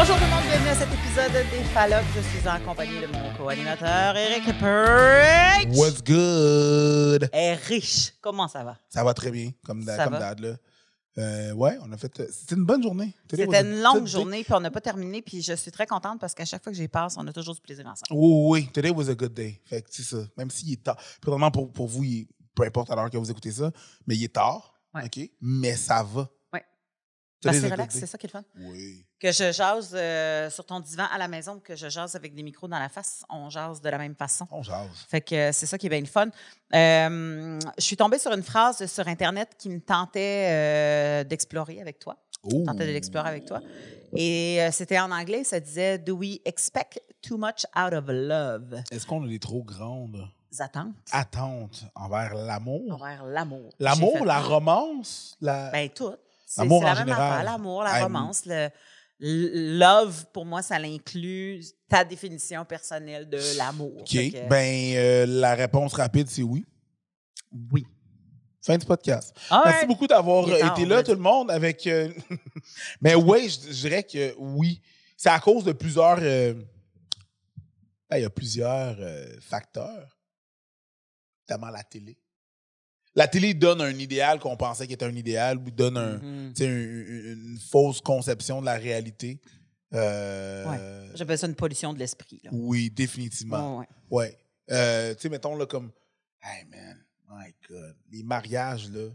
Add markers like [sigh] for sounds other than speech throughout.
Bonjour tout le monde, bienvenue à cet épisode des Fallops. Je suis en compagnie de mon co-animateur Eric Perch. What's good? Est riche. Comment ça va? Ça va très bien, comme là. Euh, ouais, on a fait. C'était une bonne journée. C'était une longue journée, puis on n'a pas terminé, puis je suis très contente parce qu'à chaque fois que j'y passe, on a toujours du plaisir ensemble. Oui, oui. Today was a good day. Fait que c'est ça. Même s'il est tard. Présentement, pour, pour vous, il peu importe à l'heure que vous écoutez ça, mais il est tard. Ouais. OK? Mais ça va. A c'est relax, c'est ça qui est le fun. Oui. Que je jase euh, sur ton divan à la maison, que je jase avec des micros dans la face, on jase de la même façon. On jase. Fait que euh, c'est ça qui est bien le fun. Euh, je suis tombée sur une phrase sur Internet qui me tentait euh, d'explorer avec toi. Oh. tentais de l'explorer avec toi. Et euh, c'était en anglais, ça disait Do we expect too much out of love? Est-ce qu'on a des trop grandes Attentes attentes envers l'amour? envers l'amour. L'amour, la romance? La... Ben, tout. C'est la en même général. affaire. L'amour, la I'm- romance, le, love, pour moi, ça l'inclut ta définition personnelle de l'amour. OK. Que, Ben, euh, la réponse rapide, c'est oui. oui. Fin du podcast. All Merci right. beaucoup d'avoir euh, été là, tout le monde, avec. euh, [laughs] Mais oui, je, je dirais que oui. C'est à cause de plusieurs. euh, ben, il y a plusieurs facteurs, notamment la télé. La télé donne un idéal qu'on pensait qu'il était un idéal ou donne un, Mhm. une, une fausse conception de la réalité. Euh, Ouais. J'appelle ça une pollution de l'esprit. Oui, définitivement. Ouais. Euh, tu sais, mettons, là, comme. Hey, man, my God. Les mariages, là.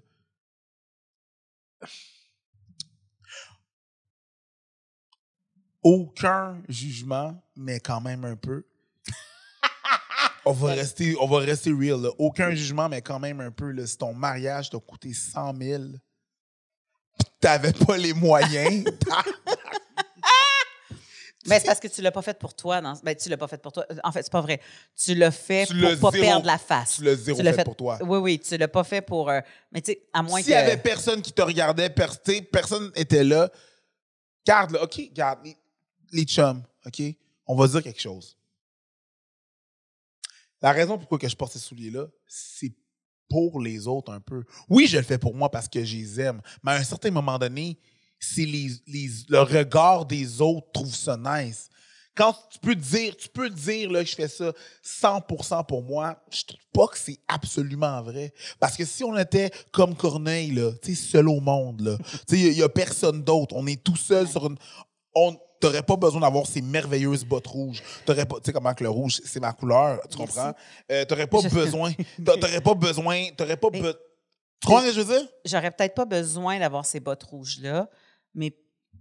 Aucun jugement, mais quand même un peu. On va rester, on va rester real. là. Aucun jugement, mais quand même un peu. Là. Si ton mariage t'a coûté 100 000, pis t'avais pas les moyens, [laughs] Mais c'est parce que tu l'as pas fait pour toi. Ben, tu l'as pas fait pour toi. En fait, c'est pas vrai. Tu l'as fait Tu pour pas zéro- perdre la face. tu l'as zéro fait pour toi. Oui, oui, tu l'as pas fait pour. euh, mais tu sais, à moins S'il que. y avait personne qui te regardait, per- personne était là, garde là, OK, garde les, les chums, OK? On va dire quelque chose. La raison pourquoi que je porte ces souliers-là, c'est pour les autres un peu. Oui, je le fais pour moi parce que je les aime, mais à un certain moment donné, c'est les, le regard des autres trouve ça nice. Quand tu peux dire, tu peux dire là, que je fais ça 100% pour moi, je trouve pas que c'est absolument vrai. Parce que si on était comme Corneille, là, seul au monde, [laughs] il y, a personne d'autre. On est tout seul sur une. On t'aurais pas besoin d'avoir ces merveilleuses bottes rouges. T'aurais pas, tu sais comment que le rouge, c'est ma couleur, tu comprends? Euh, t'aurais pas Je- besoin. t'a- T'aurais pas besoin. T'aurais pas. Mais- be- Tu comprends ce que je veux dire? J'aurais peut-être pas besoin d'avoir ces bottes rouges-là, mais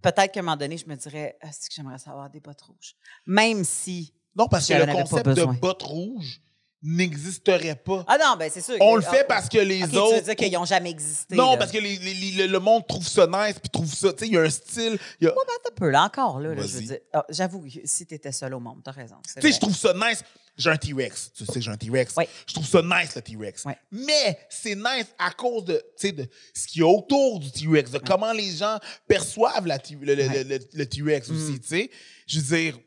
peut-être qu'à un moment donné, je me dirais est-ce que j'aimerais savoir des bottes rouges? Même si. Non, parce que le concept besoin. de bottes rouges n'existerait pas. Ah non, ben c'est sûr. On le fait ah, parce que les tu autres. veux dire qu'ils n'ont jamais existé. Non, là. parce que les- les- les- le- monde trouve ça nice, puis trouve ça. Tu sais, il y a un style. y a- Attends un peu, là, encore, là, là, je veux Vas-y. dire. Ah, J'avoue, si tu étais seul au monde, tu as raison. Tu sais, je trouve ça nice. J'ai un T-Rex. Tu sais j'ai un T-Rex. Ouais. Je trouve ça nice, le T-Rex. Ouais. Mais c'est nice à cause de, tu sais, de ce qu'il y a autour du T-Rex, de comment les gens perçoivent la le, le- le- le T-Rex aussi, Mm. tu sais. Je veux dire,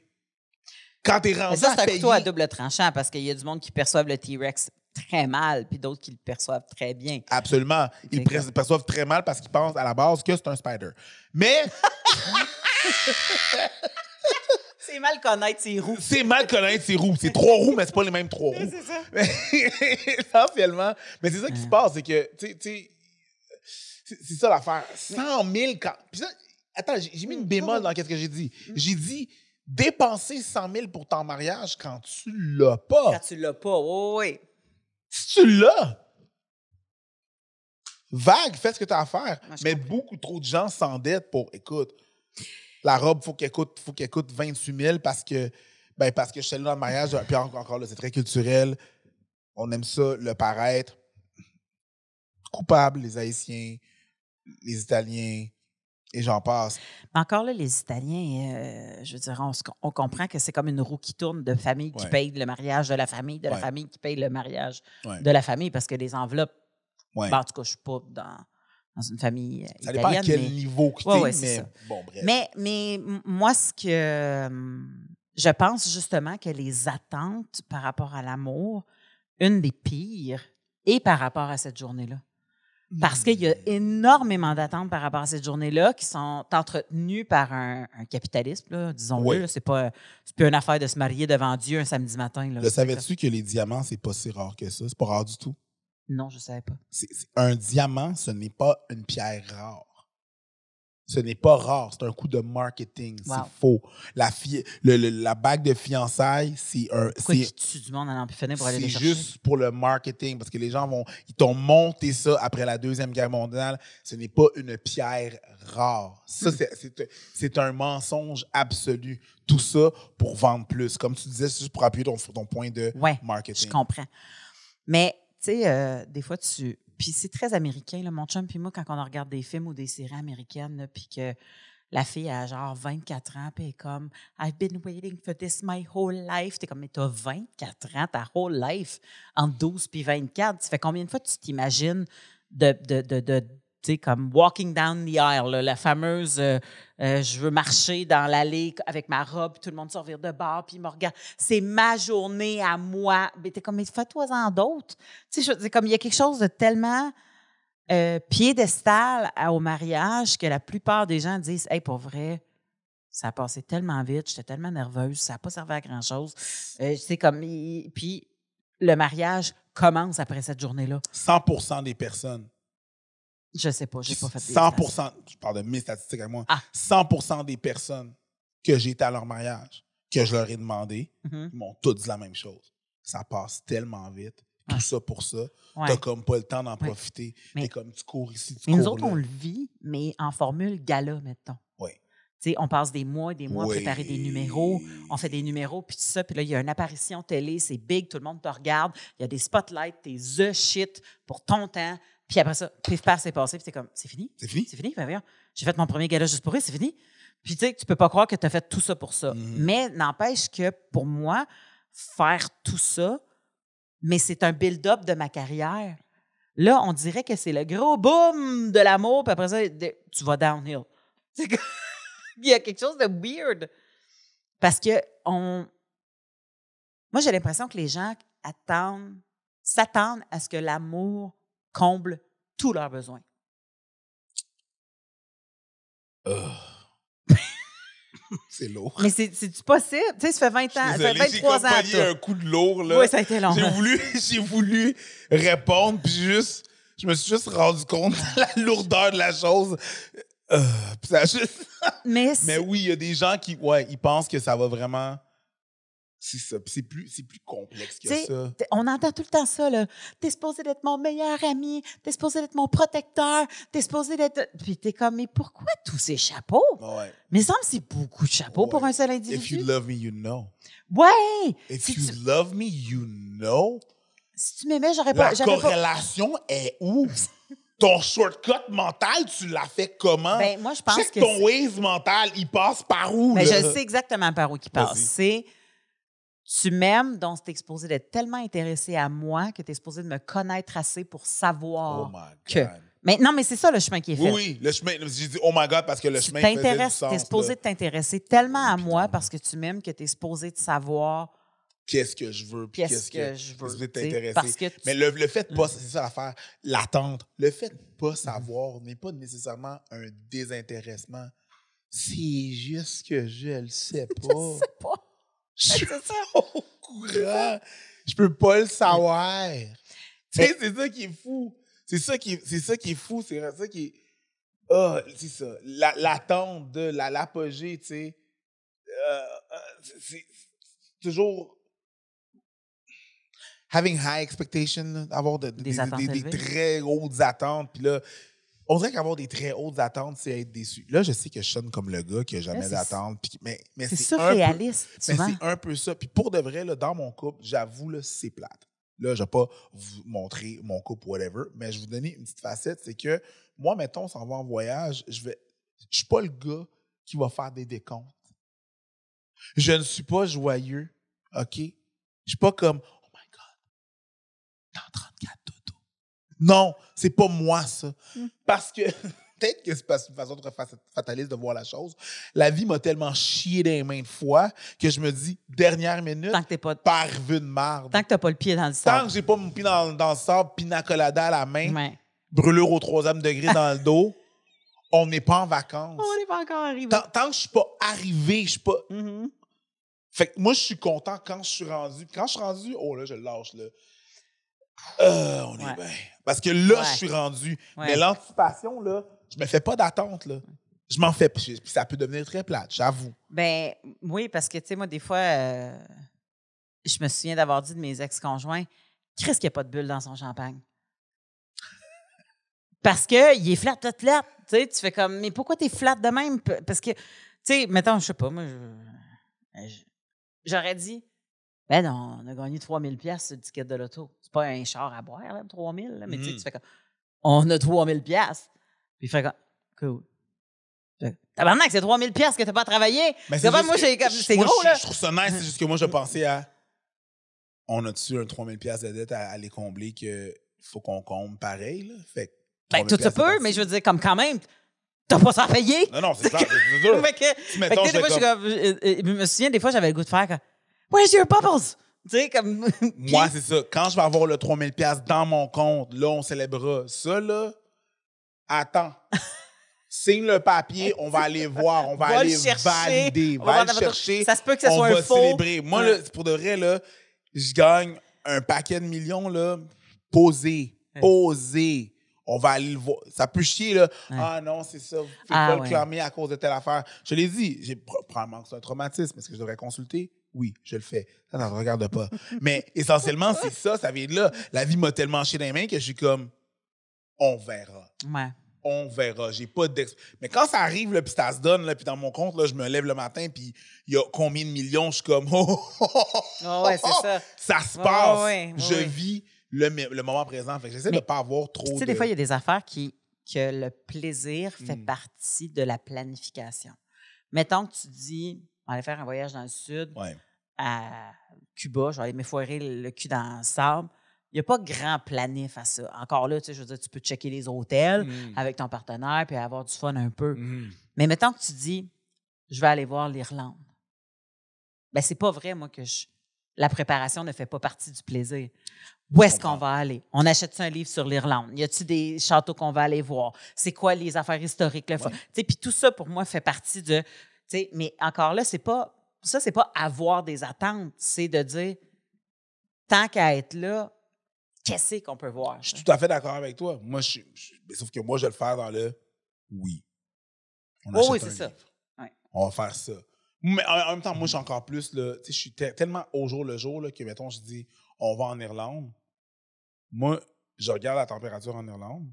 quand t'es rendu ça, à c'est un à double tranchant parce qu'il y a du monde qui perçoivent le T-Rex très mal, puis d'autres qui le perçoivent très bien. Absolument. Ils le perçoivent très mal parce qu'ils pensent à la base que c'est un spider. Mais [laughs] C'est mal connaître ses roues. c'est mal connaître ces roues. C'est trois roues, mais c'est pas les mêmes trois roues. [laughs] C'est ça. [laughs] Essentiellement. Mais c'est ça qui se passe, c'est que, tu sais, c'est ça l'affaire. 100 000 quand. Puis ça, attends, j'ai mis une bémol dans qu'est-ce que j'ai dit. J'ai dit dépenser 100 000 pour ton mariage quand tu l'as Quand pas. tu l'as pas, oui, oui. Si tu l'as, vague, fais ce que tu as à faire. Moi, Mais comprends. beaucoup trop de gens s'endettent pour, écoute, la robe, faut qu'elle coûte, faut qu'elle coûte 28 000 parce que, ben, parce que je suis allé dans le mariage. Puis encore, encore là, c'est très culturel. On aime ça, le paraître. Coupable, les Haïtiens, les Italiens, et j'en passe. Mais encore là, les Italiens, euh, je veux dire, on, comprend que c'est comme une roue qui tourne de famille qui Ouais. paye le mariage de la famille, de la famille qui paye le mariage Ouais. de la famille, parce que les enveloppes, ben, en tout cas, je suis pas dans, dans une famille euh, ça dépend à italienne. quel mais- niveau que ouais, c'est mais bon, bref. Mais, mais moi, ce que hum, je pense justement que les attentes par rapport à l'amour, une des pires, et par rapport à cette journée-là. Parce qu'il y a énormément d'attentes par rapport à cette journée-là qui sont entretenues par un, un capitalisme, là, disons-le. Oui. C'est pas, plus une affaire de se marier devant Dieu un samedi matin. Là, Le savais-tu que les diamants, c'est pas si rare que ça? C'est pas rare du tout. Non, je savais pas. Un diamant, ce n'est pas une pierre rare. Ce n'est pas rare, c'est un coup de marketing. Wow. C'est faux. La, fi- le- le- la bague de fiançailles, c'est un. C'est- du monde finir pour aller C'est les chercher? juste pour le marketing, parce que les gens vont. Ils t'ont monté ça après la Deuxième Guerre mondiale. Ce n'est pas une pierre rare. Ça, c'est- c'est c'est un mensonge absolu. Tout ça pour vendre plus. Comme tu disais, c'est juste pour appuyer ton, ton point de Ouais, marketing. Je comprends. Mais, tu sais, euh, des fois, tu. Puis c'est très américain, là, mon chum puis moi, quand on regarde des films ou des séries américaines, puis que la fille a genre 24 ans, puis elle est comme I've been waiting for this my whole life. T'es comme, mais t'as 24 ans, ta whole life, entre 12 puis 24. Ça fait combien de fois tu t'imagines de, de, sais, comme walking down the aisle, la fameuse euh, euh, je veux marcher dans l'allée avec ma robe, tout le monde se revire de bord, puis il me regarde. C'est ma journée à moi. Mais t'es comme, mais fais-toi-en d'autres. Tu sais, dire, comme il y a quelque chose de tellement euh, piédestal au mariage que la plupart des gens disent, hey, pour vrai, ça a passé tellement vite, j'étais tellement nerveuse, ça n'a pas servi à grand-chose. C'est comme, puis le mariage commence après cette journée-là. 100% des personnes. Je sais pas, j'ai pas fait des 100% je parle de mes statistiques à moi. Ah. 100 des personnes que j'ai été à leur mariage, que je leur ai demandé, Mhm. ils m'ont tous dit la même chose. Ça passe tellement vite. Tout Ouais. ça pour ça. Ouais. T'as comme pas le temps d'en Ouais. profiter. Mais- T'es comme tu cours ici, tu Mais nous cours autres, là. on le vit, mais en formule gala, mettons. Oui. On passe des mois et des mois à préparer des numéros. On fait des numéros, puis tout ça. Puis là, il y a une apparition télé, c'est big, tout le monde te regarde. Il y a des spotlights, t'es the shit pour ton temps. Puis après ça, pif paf, c'est passé. Puis t'es comme, c'est fini? C'est fini? C'est fini? Ben. J'ai fait mon premier gala juste pour eux, c'est fini. Puis tu sais, tu peux pas croire que tu as fait tout ça pour ça. Mhm. Mais n'empêche que pour moi, faire tout ça, mais c'est un build-up de ma carrière. Là, on dirait que c'est le gros boom de l'amour, puis après ça, tu vas downhill. [laughs] Comme- Il y a quelque chose de weird. Parce que on. Moi, j'ai l'impression que les gens attendent, s'attendent à ce que l'amour comble tous leurs besoins. [laughs] c'est lourd. Mais c'est possible? Tu sais, ça fait 20 ans, ça fait Désolé, j'ai 23 comme ans. toi. un coup de lourd, là. Oui, ça a été long. J'ai voulu, [laughs] j'ai voulu répondre, puis juste, je me suis juste rendu compte de la lourdeur de la chose. Euh, puis ça a juste- Mais, [laughs] Mais oui, il y a des gens qui, ouais, ils pensent que ça va vraiment. C'est ça. Plus, plus complexe que ça. On entend tout le temps ça, là. T'es supposé d'être mon meilleur ami, t'es supposé d'être mon protecteur, t'es supposé d'être. Puis t'es comme, mais pourquoi tous ces chapeaux? Ouais. Mais il me semble que c'est beaucoup de chapeaux pour un seul If you individu. love me, you know. Ouais! If Si you tu- love me, you know. Si tu m'aimais, j'aurais pas. La j'aurais pas- corrélation est où? [laughs] Ton shortcut mental, tu l'as fait comment? Ben, moi, je pense Check que. ton Waze mental, il passe par où? Ben, là? je sais exactement par où il passe. C'est. Tu m'aimes, donc t'es exposé d'être tellement intéressé à moi que t'es exposé de me connaître assez pour savoir. Oh my que- God. Mais non, mais c'est ça le chemin qui est fait. Oui, oui, le chemin. J'ai dit, oh my God, parce que le tu chemin t'intéresses, sens. t'es supposé de t'intéresser tellement à moi parce que tu m'aimes que t'es supposé de savoir Qu'est-ce que je veux? puis qu'est-ce que je veux. tu t'intéresser. Parce que tu- Mais le, le fait de pas, c'est ça l'affaire, l'attente. Le fait de pas savoir n'est pas nécessairement un désintéressement. C'est juste que je le sais [laughs] pas. je sais pas. Je suis au courant. Je peux pas le savoir. Tu sais, c'est ça qui est fou. C'est ça qui est, c'est ça qui est fou. C'est ça qui est. Ah, c'est ça. La- L'attente de la- l'apogée, tu sais. Euh, euh, c'est- toujours. Having high expectations, avoir de- de- Des des, des- des très hautes attentes. Puis là, on dirait qu'avoir des très hautes attentes, c'est être déçu. Là, je sais que je sonne comme le gars qui a jamais puis- Mais, mais C'est un peu- surréaliste, mais c'est un peu ça. Puis pour de vrai, là, dans mon couple, j'avoue, c'est plate. Là, je vais pas vous montrer mon couple, whatever, mais je vais vous donner une petite facette. C'est que moi, mettons, on s'en va en voyage, je vais. Je suis pas le gars qui va faire des décomptes. Je ne suis pas joyeux, OK? Je suis pas comme Oh my God, dans 34 dodo. Non, c'est pas moi, ça. Mm. Parce que [laughs] peut-être que c'est une façon de fa- fataliste de voir la chose. La vie m'a tellement chié des mains de fois que je me dis, dernière minute, Tant que t'es pas, de marde. tant que t'as pas le pied dans le Tant sable. que j'ai pas mon pied dans, dans le sable, pina colada à la main, Ouais. brûlure au troisième degré dans le dos, [laughs] on n'est pas en vacances. On n'est pas encore arrivé. Tant, tant que je suis pas arrivé, je suis pas. Mhm. Fait que moi, je suis content quand je suis rendu. Quand je suis rendu, oh là, je lâche, là. Euh, on est Ouais. bien. Parce que là, Ouais. je suis rendu. Mais l'anticipation, là, je me fais pas d'attente, là. Je m'en fais. Puis ça peut devenir très plate, j'avoue. Ben oui, parce que, tu sais, moi, des fois, euh, je me souviens d'avoir dit de mes ex-conjoints, Chris qu'il n'y a pas de bulle dans son champagne. Parce qu'il est flat, flat, flat. Tu sais, tu fais comme, mais pourquoi t'es flat de même? Parce que, tu sais, mettons, je sais pas, moi, je- j'aurais dit, ben non, on a gagné 3000 pièces sur le ticket de l'auto. C'est pas un char à boire, là, 3000, là, mais tu sais, Mhm. tu fais comme, on a 3000 pièces. Puis il fait comme, cool. Tabarnak, c'est 3000 pièces que t'as pas travaillé. Mais C'est moi, que- j'ai comme- c'est gros, je- là. Je trouve ça nice, c'est juste que moi, je pensais à. On a-tu un 3000$ piastres de dette à aller combler qu'il faut qu'on comble pareil, là? Fait que Ben, 3000$ tout c'est peut, mais je veux dire, comme quand même, t'as pas ça à payer. Non, non, c'est ça, c'est [laughs] sûr. Fait que, fait que, des fois, comme- je me souviens, des fois, j'avais le goût de faire comme, Where's your bubbles? Tu sais, comme. [laughs] Moi, c'est ça. Quand je vais avoir le 3000$ piastres dans mon compte, là, on célébrera. Ça, là, attends. [laughs] Signe le papier, on va aller voir, on va, Va le aller chercher, valider, on va photo. chercher. Ça se peut que ça on soit va un faux. célébrer. Moi, Ouais. là, pour de vrai, là, je gagne un paquet de millions, là, posé, posé. On va aller le voir. Ça peut chier, là. Ouais. Ah non, c'est ça. Vous ne Ah, pas ouais. le clamer à cause de telle affaire. Je l'ai dit. J'ai pro- probablement que c'est un traumatisme. Est-ce que je devrais consulter? Oui, je le fais. Ça, ne regarde pas. Mais essentiellement, c'est ça. Ça vient de là. La vie m'a tellement dans les mains que je suis comme, on verra Ouais. on verra. J'ai pas d'ex. Mais quand ça arrive, là, puis ça se donne, là, puis dans mon compte, là, je me lève le matin, puis il y a combien de millions, je suis comme, [laughs] oh, oh, oh, ouais, ça. Ça se passe. ouais, je vis le, le moment présent. Fait que j'essaie de pas avoir trop Tu sais, de... des fois, il y a des affaires qui, que le plaisir fait Mm. partie de la planification. Mettons que tu dis, on va aller faire un voyage dans le sud, Ouais. À Cuba, je vais aller m'effoirer le cul dans le sable. Il n'y a pas grand planif à ça. Encore là, tu sais, je veux dire, tu peux checker les hôtels Mm. avec ton partenaire puis avoir du fun un peu. Mhm. Mais mettons que tu dis, je vais aller voir l'Irlande. Ben, c'est pas vrai, moi, que je- la préparation ne fait pas partie du plaisir. Où est-ce qu'on va aller? On achète un livre sur l'Irlande? Y a-t-il des châteaux qu'on va aller voir? C'est quoi les affaires historiques? Ouais. Puis tout ça, pour moi, fait partie de. Mais encore là, c'est pas. Ça, c'est pas avoir des attentes. C'est de dire, tant qu'à être là, qu'est-ce qu'on peut voir? Je suis tout à fait d'accord avec toi. Moi, je, suis- je- mais sauf que moi, je vais le faire dans le oui. On Oh oui, c'est ça. Ouais. On va faire ça. Mais en, en même temps, moi, je suis encore plus, là, tu sais, je suis te- tellement au jour le jour là, que, mettons, je dis, on va en Irlande. Moi, je regarde la température en Irlande,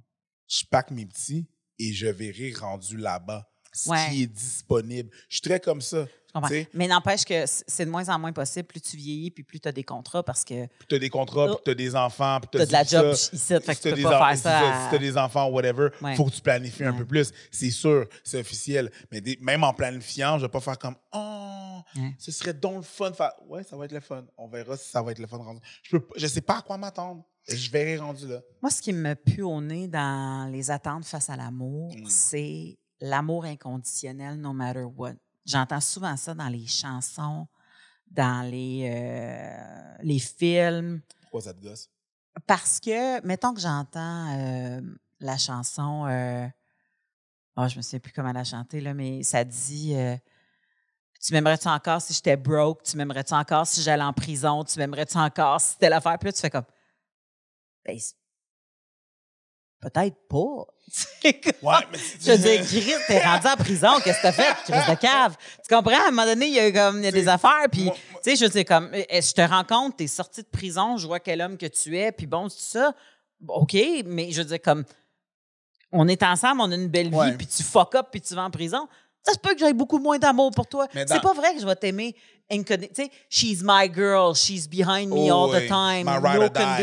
je pack mes petits et je verrai rendu là-bas ce Ouais. qui est disponible. Je suis très comme ça. Tu Mais n'empêche que c'est de moins en moins possible. Plus tu vieillis, puis plus tu as des contrats parce que Puis t'as des contrats, puis t'as des enfants, puis tu as de la job ça. ici. Fait que Si tu peux des pas en- faire ça. Si t'as à- des enfants, whatever, Ouais. faut que tu planifies un peu plus. C'est sûr, c'est officiel. Mais des- même en planifiant, je vais pas faire comme Oh, ce serait donc le fun. faire- Ouais, ça va être le fun. On verra si ça va être le fun rendu. Je, peux, pas- je sais pas à quoi m'attendre. Je verrai rendu là. Moi, ce qui me pue au nez dans les attentes face à l'amour, Mm. c'est l'amour inconditionnel, no matter what. J'entends souvent ça dans les chansons, dans les, euh, les films. Pourquoi ça te gosse? Parce que, mettons que j'entends euh, la chanson, euh, oh, je me souviens plus comment elle a chanté, là, mais ça dit Tu m'aimerais-tu encore si j'étais broke? Tu m'aimerais-tu encore si j'allais en prison? Tu m'aimerais-tu encore si c'était l'affaire? Puis là, tu fais comme Ben, Peut-être pas. [laughs] Ouais, mais Je veux dire, Chris, t'es rendu en prison, qu'est-ce que t'as fait, Chris de cave? Tu comprends? À un moment donné, il y a, comme, il y a des affaires, puis, tu sais, je veux dire, comme, euh, je te rencontre, t'es sorti de prison, je vois quel homme que tu es, puis bon, c'est ça. OK, mais je veux dire, comme, on est ensemble, on a une belle vie, puis tu fuck up, puis tu vas en prison. Ça se peut que j'aie beaucoup moins d'amour pour toi. Mais C'est dans- pas vrai que je vais t'aimer. Tu sais, she's my girl, she's behind me Oh, all the time, My no die.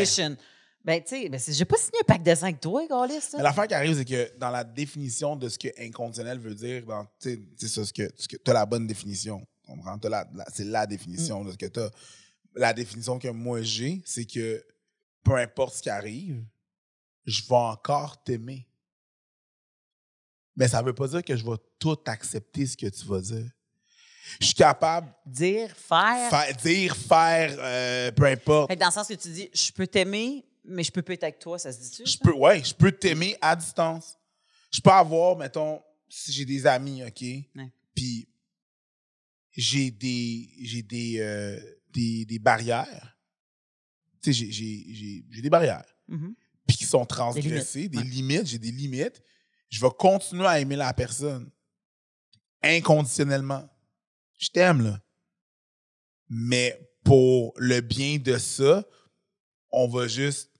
Ben, tu sais, ben, j'ai pas signé un pacte de 5 toi, Gaulis. Mais l'affaire qui arrive, c'est que dans la définition de ce que inconditionnel veut dire, dans, tu sais, c'est ça, ce que, que, t'as la bonne définition. Tu la- la- c'est la définition de ce que. La définition que moi j'ai, c'est que peu importe ce qui arrive, je vais encore t'aimer. Mais ça veut pas dire que je vais tout accepter ce que tu vas dire. Je suis capable Dire, faire. dire, faire, euh, peu importe. Dans le sens que tu dis, je peux t'aimer, mais je peux pas être avec toi, ça se dit-tu? Je peux, ouais, je peux t'aimer à distance. Je peux avoir, mettons, si j'ai des amis, OK? Puis j'ai des, j'ai des, euh, des, des barrières. Tu sais, j'ai- des barrières. Mhm. Puis qui sont transgressées, des ouais. limites, j'ai des limites. Je vais continuer à aimer la personne inconditionnellement. Je t'aime, là. Mais pour le bien de ça, on va juste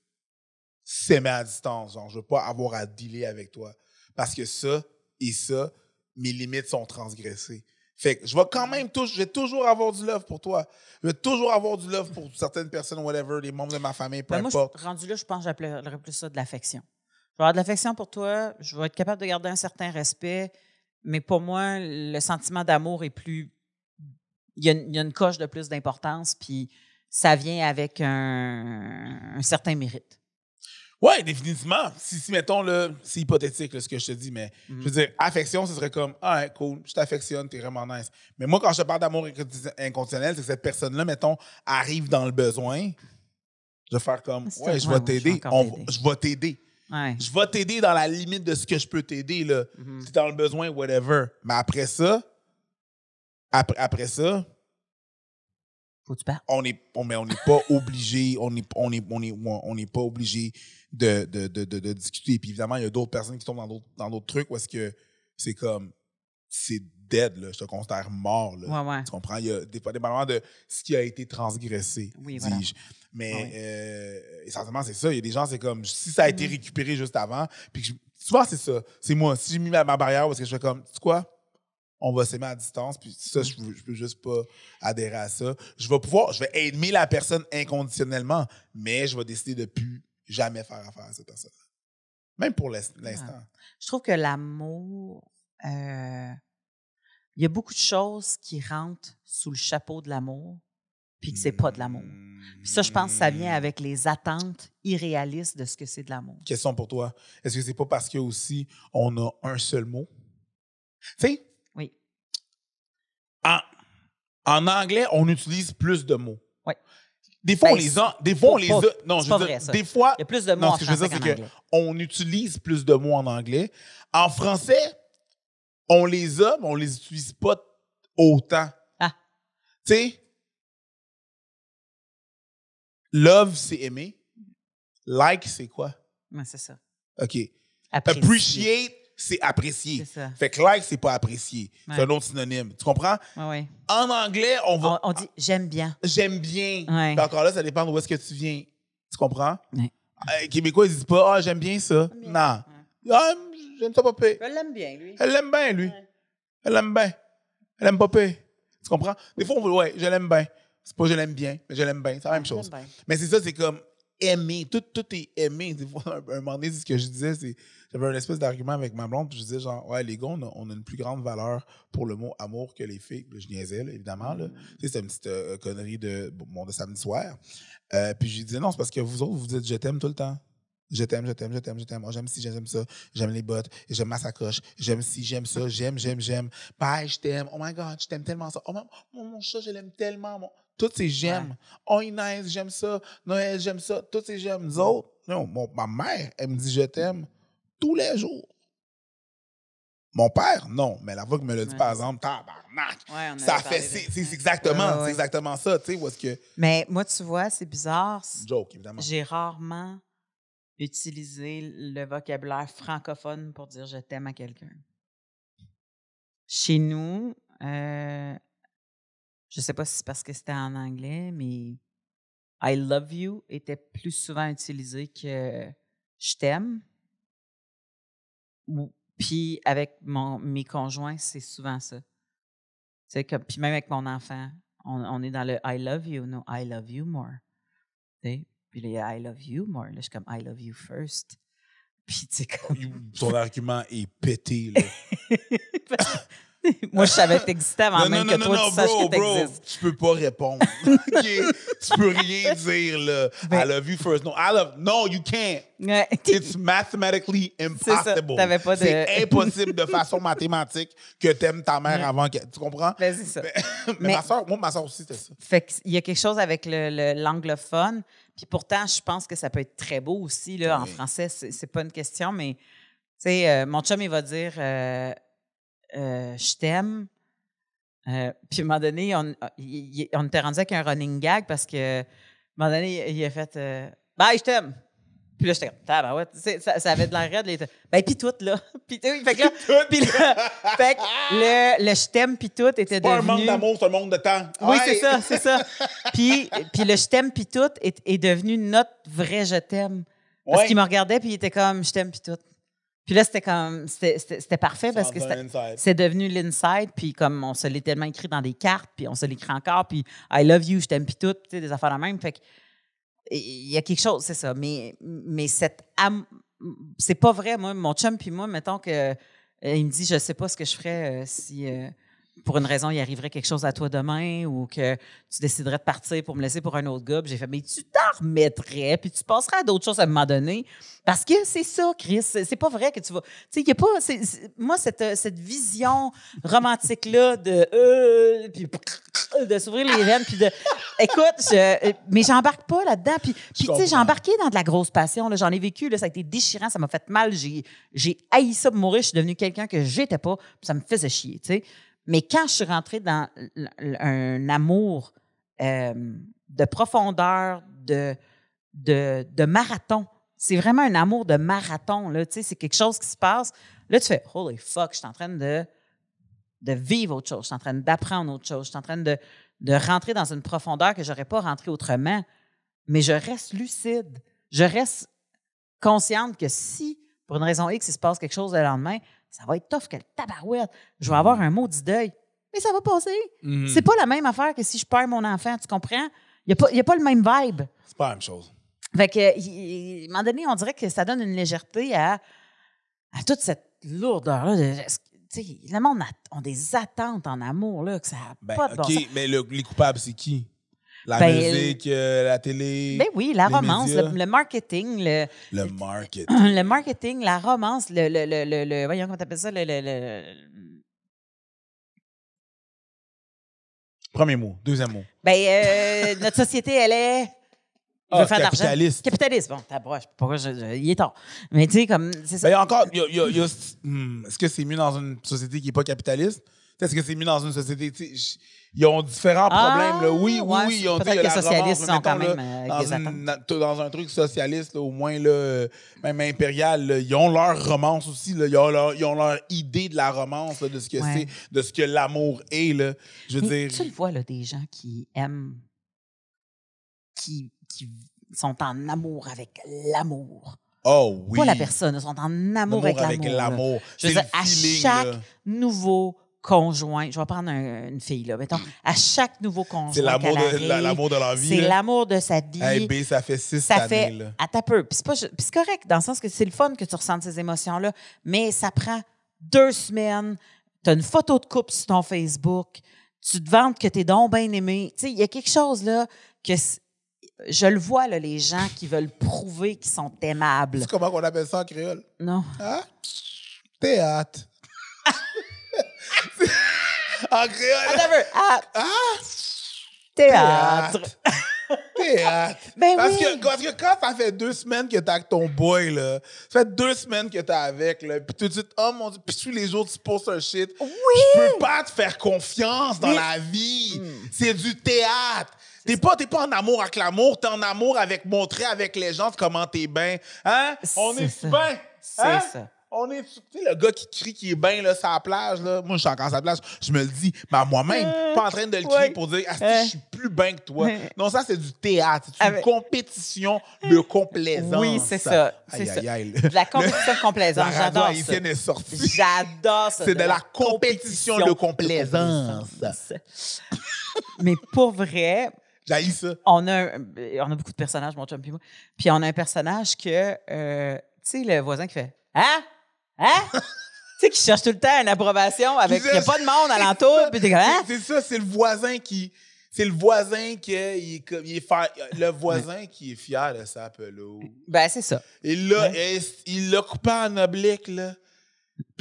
s'aimer à distance. Genre, je veux pas avoir à dealer avec toi. Parce que ça et ça, mes limites sont transgressées. Fait que je vais quand même toujours, je vais toujours avoir du love pour toi. Je vais toujours avoir du love pour certaines personnes, whatever, les membres de ma famille, peu Ben, moi, importe. rendu là, je pense que j'appellerais plus ça de l'affection. Je vais avoir de l'affection pour toi, je vais être capable de garder un certain respect, mais pour moi, le sentiment d'amour est plus. Il y, a, une- il y a une coche de plus d'importance, puis ça vient avec un, un certain mérite. Ouais, définitivement. Si, si mettons, c'est hypothétique là, ce que je te dis, mais Mhm. je veux dire, affection, ce serait comme, ah, cool, je t'affectionne, t'es vraiment nice. Mais moi, quand je te parle d'amour incondi- inconditionnel, c'est que cette personne-là, mettons, arrive dans le besoin. Je vais faire comme, ouais, je vais t'aider. Je vais t'aider. Ouais. Je vais t'aider dans la limite de ce que je peux t'aider, là. Mhm. Si t'es dans le besoin, whatever. Mais après ça, après, après ça, Faut que tu parles. on n'est on, mais on n'est pas [laughs] obligé, on n'est on est, on est, on n'est pas obligé de, de, de, de, de discuter. Puis évidemment, il y a d'autres personnes qui tombent dans d'autres, dans d'autres trucs où est-ce que c'est comme, c'est dead, là. Je te considère mort, là. Ouais, ouais. Tu comprends? Il y a des fois, dépendamment de ce qui a été transgressé, Oui, voilà. dis-je. Mais oui. euh, essentiellement, c'est ça. Il y a des gens, c'est comme, si ça a été Mhm. récupéré juste avant, puis que je- souvent, c'est ça. C'est moi. Si j'ai mis ma, ma barrière, parce que je fais comme, tu sais quoi? On va s'aimer à distance, puis ça, je, je peux juste pas adhérer à ça. Je vais pouvoir, je vais aimer la personne inconditionnellement, mais je vais décider de plus jamais faire affaire à cette personne. Même pour l'ins- l'instant. Je trouve que l'amour, euh, il y a beaucoup de choses qui rentrent sous le chapeau de l'amour, puis que c'est pas de l'amour. Puis ça, je pense que ça vient avec les attentes irréalistes de ce que c'est de l'amour. Question pour toi. Est-ce que c'est pas parce que aussi on a un seul mot? Tu sais. En, en anglais, on utilise plus de mots. Ouais. Des fois, Ben, on les a. Des fois, on les a. Non, je pas veux vrai, dire, ça. des fois, Il y a plus de mots non, en ce que je veux dire, c'est qu'on utilise plus de mots en anglais. En français, on les a, mais on les utilise pas autant. Ah. Tu sais, love, c'est aimer. Like, c'est quoi? Ouais, c'est ça. OK. Apprécier. Appreciate, c'est apprécier. C'est ça. Fait que like, c'est pas apprécier. Ouais. C'est un autre synonyme. Tu comprends? Ouais, ouais. En anglais, on va. On, on dit j'aime bien. J'aime bien. Ouais. Puis encore là, ça dépend d'où est-ce que tu viens. Tu comprends? Ouais. Euh, Québécois, ils disent pas, ah, j'aime bien ça. Non. Ah, j'aime ça pas pire. Je l'aime bien, lui. Elle l'aime bien, lui. Ouais. Elle l'aime bien. Elle aime pas pire. Tu comprends? Des fois, on veut, ouais, je l'aime bien. C'est pas je l'aime bien, mais je l'aime bien. C'est la même chose. Mais c'est ça, c'est comme aimer. Tout, tout est aimé. Des fois, un, un moment donné, ce que je disais, c'est. J'avais un espèce d'argument avec ma blonde, puis je disais genre, ouais, les gars, on a, on a une plus grande valeur pour le mot amour que les filles. Là, je niaisais, là, évidemment. Là. Sais, c'était une petite euh, connerie de, bon, de samedi soir. Euh, puis je disais, non, c'est parce que vous autres, vous dites, je t'aime tout le temps. Je t'aime, je t'aime, je t'aime, je t'aime. Oh, j'aime ci, j'aime ça. J'aime les bottes, j'aime ma sacoche. J'aime ci, j'aime ça. J'aime, j'aime, j'aime. Bye, je t'aime. Oh my God, je t'aime tellement ça. Oh, mon, mon, mon chat, je l'aime tellement. Mon... Toutes ces j'aime. Oh, Inès, j'aime ça. Noël, j'aime ça. Toutes ces j'aime. Nous autres, non, mon- ma mère, elle me dit je t'aime tous les jours. Mon père, non. Mais la fois qu'il me l'a dit, Ouais. par exemple, tabarnak. Ouais, Ça fait, c'est Ouais. exactement, Ouais, ouais. c'est exactement ça, tu sais, où est-ce que. Mais moi, tu vois, c'est bizarre. Joke, évidemment. J'ai rarement utilisé le vocabulaire francophone pour dire je t'aime à quelqu'un. Chez nous, euh, je ne sais pas si c'est parce que c'était en anglais, mais I love you était plus souvent utilisé que je t'aime. Puis avec mon, mes conjoints, c'est souvent ça. C'est comme, puis même avec mon enfant, on, on est dans le I love you, no, I love you more. Tu sais? Puis les I love you more. Là, je suis comme I love you first. Puis tu sais, comme. Ton argument est pété, là. [laughs] [laughs] Moi, je savais que t'existais avant même que toi, tu saches bro, que bro, t'existes. tu peux pas répondre. [laughs] OK? Tu peux rien [laughs] dire, là. Ben- I love you first. No, I love... No, you can't. Ouais. It's mathematically impossible. pas de- C'est impossible de façon mathématique que t'aimes ta mère avant que... Tu comprends? Ben, c'est ça. mais, Mais- ma soeur, moi, ma soeur aussi, c'était ça. Fait qu'il y a quelque chose avec le- le- l'anglophone, Puis pourtant, je pense que ça peut être très beau aussi, là, en français. C'est c'est pas une question, mais, tu sais, euh, mon chum, il va dire euh, euh, Je t'aime. Euh, puis à un moment donné, on, il- il- on était rendu avec un running gag parce que, à un moment donné, il a fait euh, Bye, je t'aime. Puis là, j'étais comme. Tu sais, ça, ça avait de l'air raide. était, ben, puis tout, là. [laughs] Puis, oui, fait que là, puis là, fait que le, le je t'aime, puis tout était Pas un devenu. manque d'amour, c'est un manque de temps. Oui, Ouais. c'est ça, c'est ça. Puis, puis le je t'aime, puis tout est, est devenu notre vrai je t'aime. Parce Ouais. qu'il me regardait, puis il était comme je t'aime, puis tout. Puis là, c'était comme, c'était parfait parce que c'est devenu l'inside, puis comme on se l'est tellement écrit dans des cartes, puis on se l'écrit encore, puis I love you, je t'aime, puis tout, des affaires de même. Fait il y a quelque chose, c'est ça. Mais, mais cette c'est pas vrai, moi, mon chum, puis moi, mettons que euh, il me dit, je sais pas ce que je ferais euh, si. euh, pour une raison, il arriverait quelque chose à toi demain ou que tu déciderais de partir pour me laisser pour un autre gars. J'ai fait, mais tu t'en remettrais, puis tu passerais à d'autres choses à un moment donné. Parce que c'est ça, Chris. C'est pas vrai que tu vas. Tu sais, il y a pas. moi, cette, cette vision romantique-là de. euh, puis de s'ouvrir les veines, puis de. Écoute, je- mais j'embarque pas là-dedans. Puis, puis tu sais, j'ai embarqué dans de la grosse passion. J'en ai vécu, là, ça a été déchirant, ça m'a fait mal. J'ai j'ai haï ça pour mourir. Je suis devenue quelqu'un que j'étais pas, puis ça me faisait chier, tu sais. Mais quand je suis rentrée dans un amour de profondeur, de, marathon, c'est vraiment un amour de marathon, là, c'est quelque chose qui se passe. Là, tu fais, holy fuck, je suis en train de, vivre autre chose, je suis en train d'apprendre autre chose, je suis en train de, de rentrer dans une profondeur que j'aurais pas rentré autrement. Mais je reste lucide. Je reste consciente que si, pour une raison X, il se passe quelque chose le lendemain, ça va être tough que le tabarouette. Je vais avoir un maudit deuil. Mais ça va passer. Mhm. C'est pas la même affaire que si je perds mon enfant, tu comprends? Il n'y a, a pas le même vibe. C'est pas la même chose. Fait que, à un moment donné, on dirait que ça donne une légèreté à, à toute cette lourdeur-là. Le monde a, ont des attentes en amour, là, que ça n'a Ben, pas de bon OK, sens. mais le- les coupables, c'est qui? La Ben, musique, euh, la télé, Ben oui, la les romance, le, le marketing, le, le [clears throat] market. le marketing, la romance, le, le, le, voyons comment t'appelles ça, le, Premier mot. Deuxième mot. ben, euh, notre société, elle est, Ah, faire capitaliste. Capitaliste, bon, je pourquoi je, je- il est tard. Mais tu sais, comme, c'est ça. Ben, encore, il y a- il y a- il y a- hmm, est-ce que c'est mieux dans une société qui n'est pas capitaliste? Est-ce que c'est mieux dans une société? Ils ont différents Ah, problèmes. Là. Oui, oui, oui. Ils ont, peut-être a que la socialistes sont quand même, euh, là, avec dans, une- na- dans un truc socialiste, là, au moins, là, même impérial, ils ont leur romance aussi. Ils, ont leur, ils ont leur idée de la romance, de ce que Ouais. c'est, de ce que l'amour est. Là. Je veux Mais dire. tu le vois, là, des gens qui aiment, qui, qui sont en amour avec l'amour. Oh oui. Pas la personne, ils sont en amour, avec l'amour. là. l'amour. Je veux dire, à chaque là. nouveau conjoint, je vais prendre un- une fille, là, mettons, à chaque nouveau conjoint. C'est l'amour de, de leur vie. C'est l'amour de sa vie. Hey, B, ça fait six ça années. fait là. à ta peu. Puis c'est correct dans le sens que c'est le fun que tu ressentes ces émotions-là, mais ça prend deux semaines. Tu as une photo de couple sur ton Facebook, tu te vantes que tu es donc bien aimé. Tu sais, il y a quelque chose là que je le vois là, les gens qui veulent prouver qu'ils sont aimables. C'est comment on appelle ça en créole? Non. Hein? Théâtre. [laughs] [laughs] en créole. Whatever. Ah, Ah! théâtre. Théâtre. [laughs] Ben parce, oui. que, parce que quand ça fait deux semaines que t'es avec ton boy, là, ça fait deux semaines que t'es avec, là, puis tout de suite, oh mon Dieu, puis tous les jours, tu postes un shit. Oui. Je peux pas te faire confiance dans Mais- la vie. Hmm. C'est du théâtre. T'es pas, t'es pas en amour avec l'amour, t'es en amour avec montrer avec les gens comment t'es bien. Hein? On est bien. C'est Hein? ça. On est, tu sais, le gars qui crie qu'il est bien là, sur la plage, là. Moi, je suis encore sur la plage. Je me le dis, mais à moi-même, Euh, pas en train de le crier ouais. pour dire, ah, je suis plus bien que toi. [laughs] Non, ça, c'est du théâtre. C'est une Avec- compétition de complaisance. Oui, c'est ça. C'est Aïe, ça. aïe, aïe. De la compétition de La complaisance. J'adore ça. haïtienne est sortie. J'adore ça. C'est de la compétition de complaisance. Mais pour vrai, J'ai ça. on a, on a beaucoup de personnages, mon chum et moi. Puis on a un personnage que, euh, tu sais, le voisin qui fait Hein? Hein? tu sais, qui cherche tout le temps une approbation avec. Il n'y a pas de monde [laughs] alentour. Puis t'es Hein? C'est ça, c'est le voisin qui. C'est le voisin qui est, il est comme- il est fier- le voisin qui est fier de sa pelouse. Ben, c'est ça. Il l'a Ouais. il l'a coupé en oblique, là?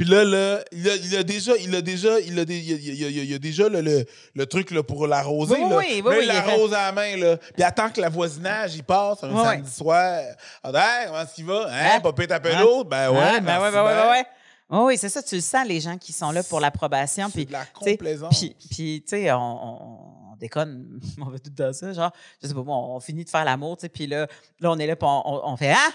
Puis là, là, il a, il a déjà, il a déjà, il a, il a, il a- il a- il a déjà le, le, le truc là, pour l'arroser. Oui, là. oui, oui, Là, oui, il l'arrose à la main, là. Puis attend que le voisinage, il passe un samedi soir. Ah, ben, comment est-ce qu'il va? Hein, Hein? pas taper Hein? l'autre? Ben ouais, Hein? ben merci, ouais, ben ouais, ben. ben ouais. Oui, oui, c'est ça. Tu le sens, les gens qui sont là pour l'approbation. C'est Puis, de la complaisance. Puis, puis, tu sais, on, on- on déconne, [laughs] on va tout dans ça. Genre, je sais pas, bon, on finit de faire l'amour, tu sais, puis là, là, on est là, puis on, on- on fait Hein?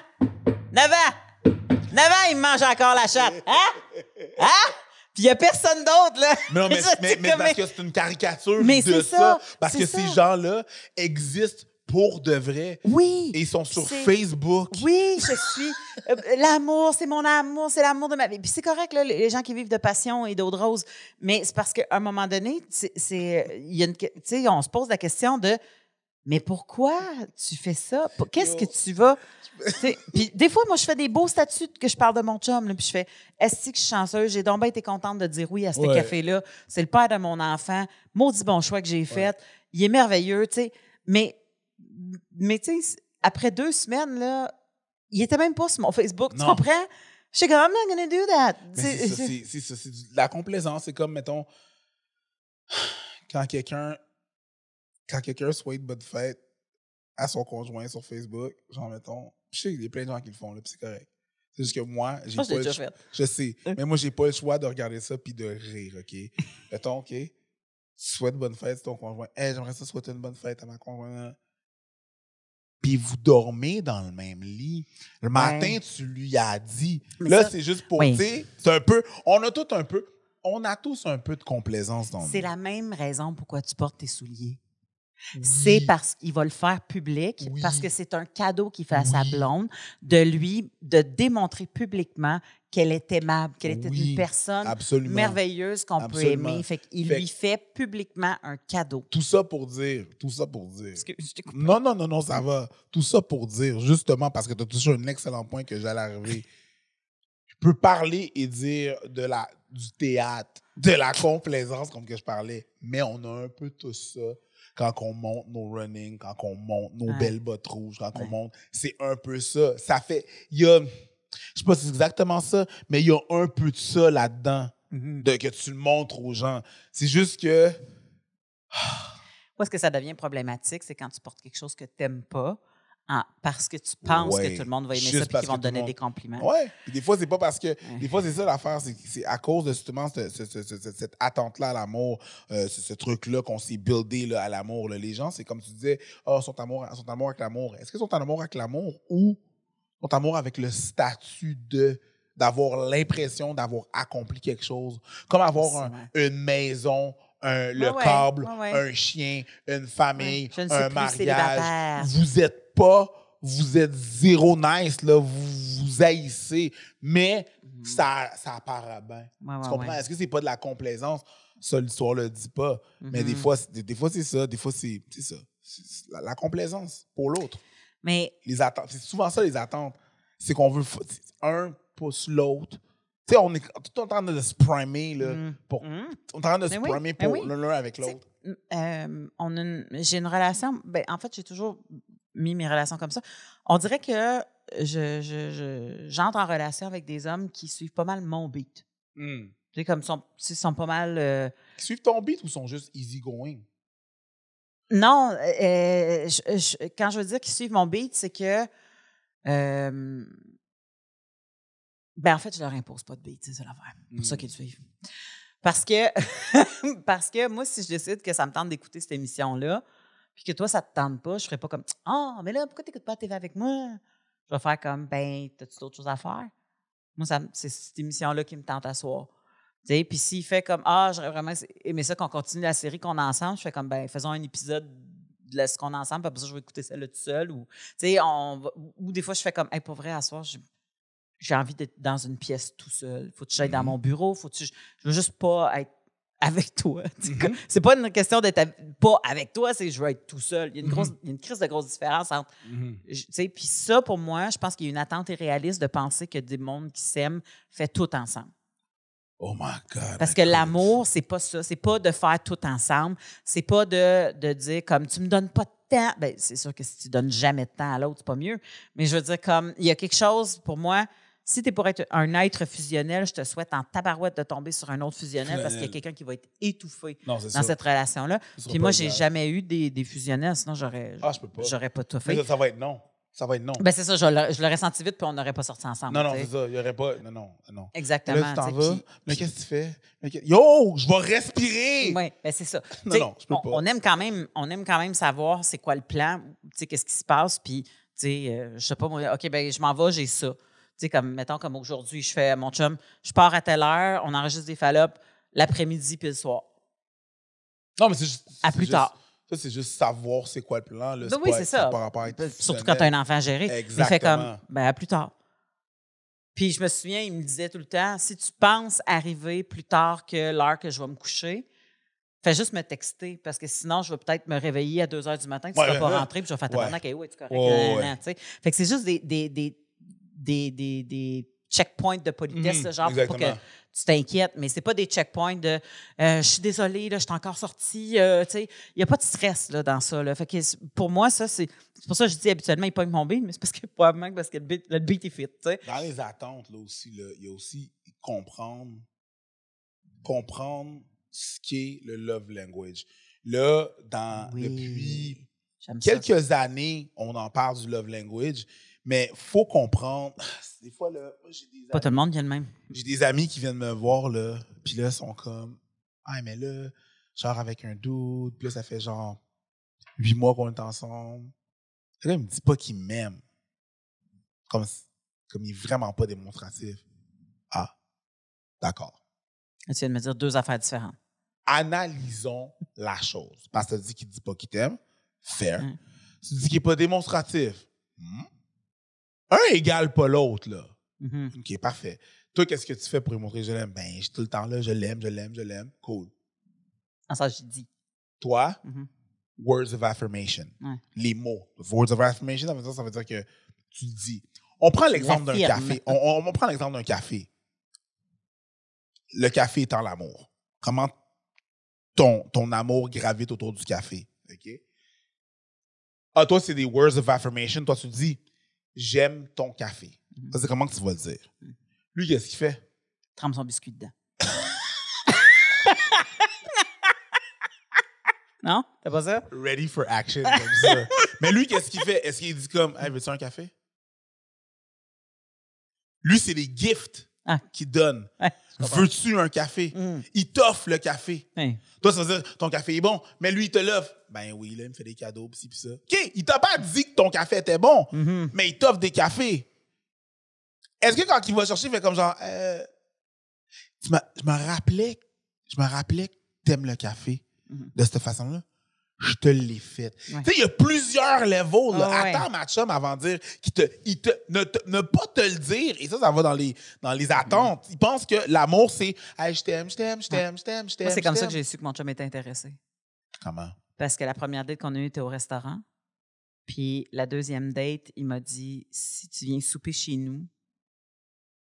9 ans! 9 ans, il me mange encore la chatte. Hein? Hein? Puis il y a personne d'autre, là. Mais non, mais, [laughs] Ça, parce que c'est une caricature Mais de c'est ça, Parce que ça. ces gens-là existent pour de vrai. Oui. Et ils sont sur Facebook. Oui, je suis. euh, l'amour, c'est mon amour, c'est l'amour de ma vie. Puis c'est correct, là, les gens qui vivent de passion et d'eau de rose. Mais c'est parce qu'à un moment donné, c'est, il y a une, on se pose la question de mais pourquoi tu fais ça? Qu'est-ce que tu vas. tu Puis des fois, moi, je fais des beaux statuts que je parle de mon chum, là, puis je fais Est-ce que je suis chanceuse? J'ai donc bien été contente de dire oui à ce Ouais. café-là. C'est le père de mon enfant. Maudit bon choix que j'ai fait. Il est merveilleux, tu sais. Mais, mais tu sais, après deux semaines, là, il était même pas sur mon Facebook. Tu Non. comprends? Je suis comme, I'm not gonna do that. Tu c'est ça, c'est- la complaisance. C'est comme, mettons, [sighs] quand quelqu'un quand quelqu'un souhaite bonne fête à son conjoint sur Facebook, genre, mettons, je sais qu'il y a plein de gens qui le font, là, c'est correct. C'est juste que moi, j'ai pas je le fait. Je sais. Hein? Mais moi, j'ai pas le choix de regarder ça puis de rire, OK? [laughs] Mettons, OK? Tu souhaites bonne fête à ton conjoint. Hey, j'aimerais ça souhaiter une bonne fête à ma conjointe. Puis vous dormez dans le même lit. Le matin, tu lui as dit. Mais Là, ça- c'est juste pour, Oui. sais, c'est un peu, on a tout un peu, on a tous un peu de complaisance dans C'est la même raison pourquoi tu portes tes souliers. Oui. C'est parce qu'il va le faire public, Oui. parce que c'est un cadeau qu'il fait à sa blonde de lui, de démontrer publiquement qu'elle est aimable, qu'elle était Oui, une personne Absolument. merveilleuse qu'on peut aimer. Fait qu'il Fait- lui fait publiquement un cadeau. Tout ça pour dire, tout ça pour dire. Excuse, je. Non, non, non, non, ça va. Tout ça pour dire, justement, parce que tu as touché un excellent point que j'allais arriver. [laughs] Je peux parler et dire de la, du théâtre, de la complaisance, comme que je parlais, mais on a un peu tout ça quand on monte nos running, quand on monte nos Ouais. belles bottes rouges, quand on monte. C'est un peu ça. Ça fait. Il y a. Je sais pas si c'est exactement ça, mais il y a un peu de ça là-dedans, Mhm. de, que tu le montres aux gens. C'est juste que. Où est-ce que ça devient problématique? C'est quand tu portes quelque chose que tu n'aimes pas en- parce que tu penses Ouais. que tout le monde va aimer Juste ça et qu'ils vont que te donner monde- des compliments. Puis des fois, c'est pas parce que. Des fois, c'est ça l'affaire. C'est à cause de justement ce- ce- ce- ce- cette attente-là à l'amour, euh, ce, truc-là qu'on s'est buildé là, à l'amour. Les gens, c'est comme tu disais, oh, sont amour, sont amour avec l'amour. Est-ce qu'ils sont en amour avec l'amour ou sont en amour avec le statut de d'avoir l'impression d'avoir accompli quelque chose? Comme avoir un- une maison, un- le Ouais, câble, un chien, une famille, un mariage. Vous êtes pas, vous êtes zéro nice, là, vous vous haïssez, mais ça, ça apparaît bien. Mhm. Ouais, tu comprends? ouais. Est-ce que c'est pas de la complaisance? Ça, l'histoire le dit pas. Mais des Mhm. fois, c'est- des, des fois c'est ça, des fois, c'est c'est ça. La, la complaisance pour l'autre. Mais Les attentes. C'est souvent ça, les attentes. C'est qu'on veut. Un pousse l'autre. Tu sais, on est tout en train de se primer, là. Mhm. Pour, Mhm. On est en train de se oui, primer pour oui. l'un avec l'autre. euh, on j'ai une relation. Ben, en fait, j'ai toujours mis mes relations comme ça. On dirait que je, je- je- j'entre en relation avec des hommes qui suivent pas mal mon beat. Hmm. Tu sais, comme sont, ils sont pas mal. euh, Qui suivent ton beat ou sont juste easy going? Non, euh, je- je- quand je veux dire qu'ils suivent mon beat, c'est que. euh, ben, en fait, je leur impose pas de beat, c'est ça l'affaire. C'est pour ça Mm. qu'ils le suivent. Parce que, [laughs] parce que moi, si je décide que ça me tente d'écouter cette émission-là, puis que toi, ça te tente pas, je ferai pas comme Ah, mais là, pourquoi t'écoutes pas la TV avec moi? Je vais faire comme Ben, t'as-tu d'autres choses à faire? Moi, c'est cette émission-là qui me tente à soir. Tu sais, Puis s'il fait comme Ah, j'aurais vraiment aimé ça qu'on continue la série qu'on a ensemble, je fais comme Ben, faisons un épisode de ce qu'on a ensemble, puis après ça, je vais écouter celle-là tout seul. Ou, on va- ou des fois, je fais comme Hey, pour vrai, à soir, j'ai- envie d'être dans une pièce tout seul. Faut que j'aille dans Mhm. mon bureau, faut que je, je veux juste pas être avec toi. Mhm. comme- C'est pas une question d'être pas avec toi, c'est je veux être tout seul. Il y a une, grosse, il y a une crise de grosse différence entre tu sais, Puis ça, pour moi, je pense qu'il y a une attente irréaliste de penser que des mondes qui s'aiment fait tout ensemble. Oh my God. Parce que l'amour, c'est pas ça. C'est pas de faire tout ensemble. C'est pas de, de dire comme tu me donnes pas de temps. Ben, c'est sûr que si tu donnes jamais de temps à l'autre, c'est pas mieux. Mais je veux dire, comme il y a quelque chose pour moi, si tu es pour être un être fusionnel, je te souhaite en tabarouette de tomber sur un autre fusionnel parce qu'il y a quelqu'un qui va être étouffé Non, dans ça. cette relation-là. Puis moi, j'ai jamais eu des, des fusionnels, sinon j'aurais Ah, pas. tout Mais fait. ça, ça va être non. Ça va être non. Ben c'est ça, je l'aurais senti vite, puis on n'aurait pas sorti ensemble. non, non, c'est ça. Il n'y aurait pas. Non, non, non. Exactement. Là, tu t'en vas. puis- Mais qu'est-ce que tu fais? Mais que- Yo, je vais respirer! Oui, ben c'est ça. [laughs] Non, non, je peux on, pas. on aime quand même, on aime quand même savoir c'est quoi le plan, tu sais, qu'est-ce qui se passe, puis, tu sais, euh, je sais pas, moi, OK, ben je m'en vais, j'ai ça. Tu sais, comme, mettons, comme aujourd'hui, je fais à mon chum, je pars à telle heure, on enregistre des fallops l'après-midi puis le soir. Non, mais c'est juste. À plus juste- tard. Ça, c'est juste savoir c'est quoi le plan. Là. Ben oui, c'est ça. Par rapport à être Surtout quand tu as un enfant à gérer. Il fait Exactement. comme, ben à plus tard. Puis je me souviens, il me disait tout le temps, si tu penses arriver plus tard que l'heure que je vais me coucher, fais juste me texter parce que sinon, je vais peut-être me réveiller à 2 heures du matin, tu ne Ouais, seras pas ouais. rentré, puis je vais faire hey, ouais, tu es correct. Ouais, nan, nan, ouais. tu sais. Fait que c'est juste des, des, des, des, des, des checkpoints de politesse, là, genre, pour que tu t'inquiètes, mais c'est pas des checkpoints de euh, je suis désolée, là, je suis encore sortie. euh, il n'y a pas de stress là, dans ça. Là. Fait que c'est- pour moi, ça, c'est. C'est pour ça que je dis habituellement, il pogne mon beat, mais c'est parce que probablement parce que le beat, le beat est fit. tu sais. Dans les attentes, là aussi, il y a aussi comprendre, comprendre ce qu'est le love language. Là, dans, Oui. depuis ça. quelques années, on en parle du love language, mais faut comprendre. Des fois, là, moi, j'ai des Pas tout amis- le monde qui a le même. J'ai des amis qui viennent me voir, là, puis là, sont comme, ah, mais là, genre avec un doute, puis là, ça fait genre huit mois qu'on est ensemble. Là, il me dit pas qu'il m'aime. Comme, comme il est vraiment pas démonstratif. Ah, d'accord. Tu viens de me dire deux affaires différentes. Analysons la chose. Parce que tu dis qu'il dit pas qu'il t'aime. Fair. Mm. Tu dis qu'il est pas démonstratif. Hmm? Un égale pas l'autre, là. Mhm. OK, parfait. Toi, qu'est-ce que tu fais pour lui montrer que je l'aime? Ben, je suis tout le temps là, je l'aime, je l'aime, je l'aime. Cool. En ça, j'ai dit. Toi, Mhm. words of affirmation. Ouais. Les mots. Words of affirmation, ça veut dire, ça veut dire que tu dis. On prend l'exemple d'un café. On, on- on prend l'exemple d'un café. Le café étant l'amour. Comment ton, ton amour gravite autour du café? OK? Ah, toi, c'est des words of affirmation. Toi, tu dis, j'aime ton café. Mhm. C'est comment que tu vas le dire? Lui, qu'est-ce qu'il fait? Trempe son biscuit dedans. [laughs] non? T'as pas ça? Ready for action, comme ça. [laughs] Mais lui, qu'est-ce qu'il fait? Est-ce qu'il dit comme, hey, veux-tu un café? Lui, c'est les gifts Ah. qu'il donne. Ouais. Veux-tu un café? Mm. Il t'offre le café. Hey. Toi, ça veut dire, ton café est bon, mais lui, il te l'offre. Ben oui, là, il me fait des cadeaux, pis ci, pis ça. OK, il t'a pas dit que ton café était bon, Mhm. mais il t'offre des cafés. Est-ce que quand il va chercher, il fait comme genre, euh, tu je me rappelais, je me rappelais que t'aimes le café Mhm. de cette façon-là. Je te l'ai fait. Ouais. Tu sais, il y a plusieurs levels. Là. Ouais. Attends ma chum avant de dire qu'il te, il te, ne, te- ne pas te le dire. Et ça, ça va dans les, dans les attentes. Il pense que l'amour, c'est hey, je t'aime, je t'aime, je t'aime, je t'aime, je t'aime. Moi, c'est comme ça que j'ai su que mon chum était intéressé. Comment? Parce que la première date qu'on a eue était au restaurant. Puis la deuxième date, il m'a dit si tu viens souper chez nous,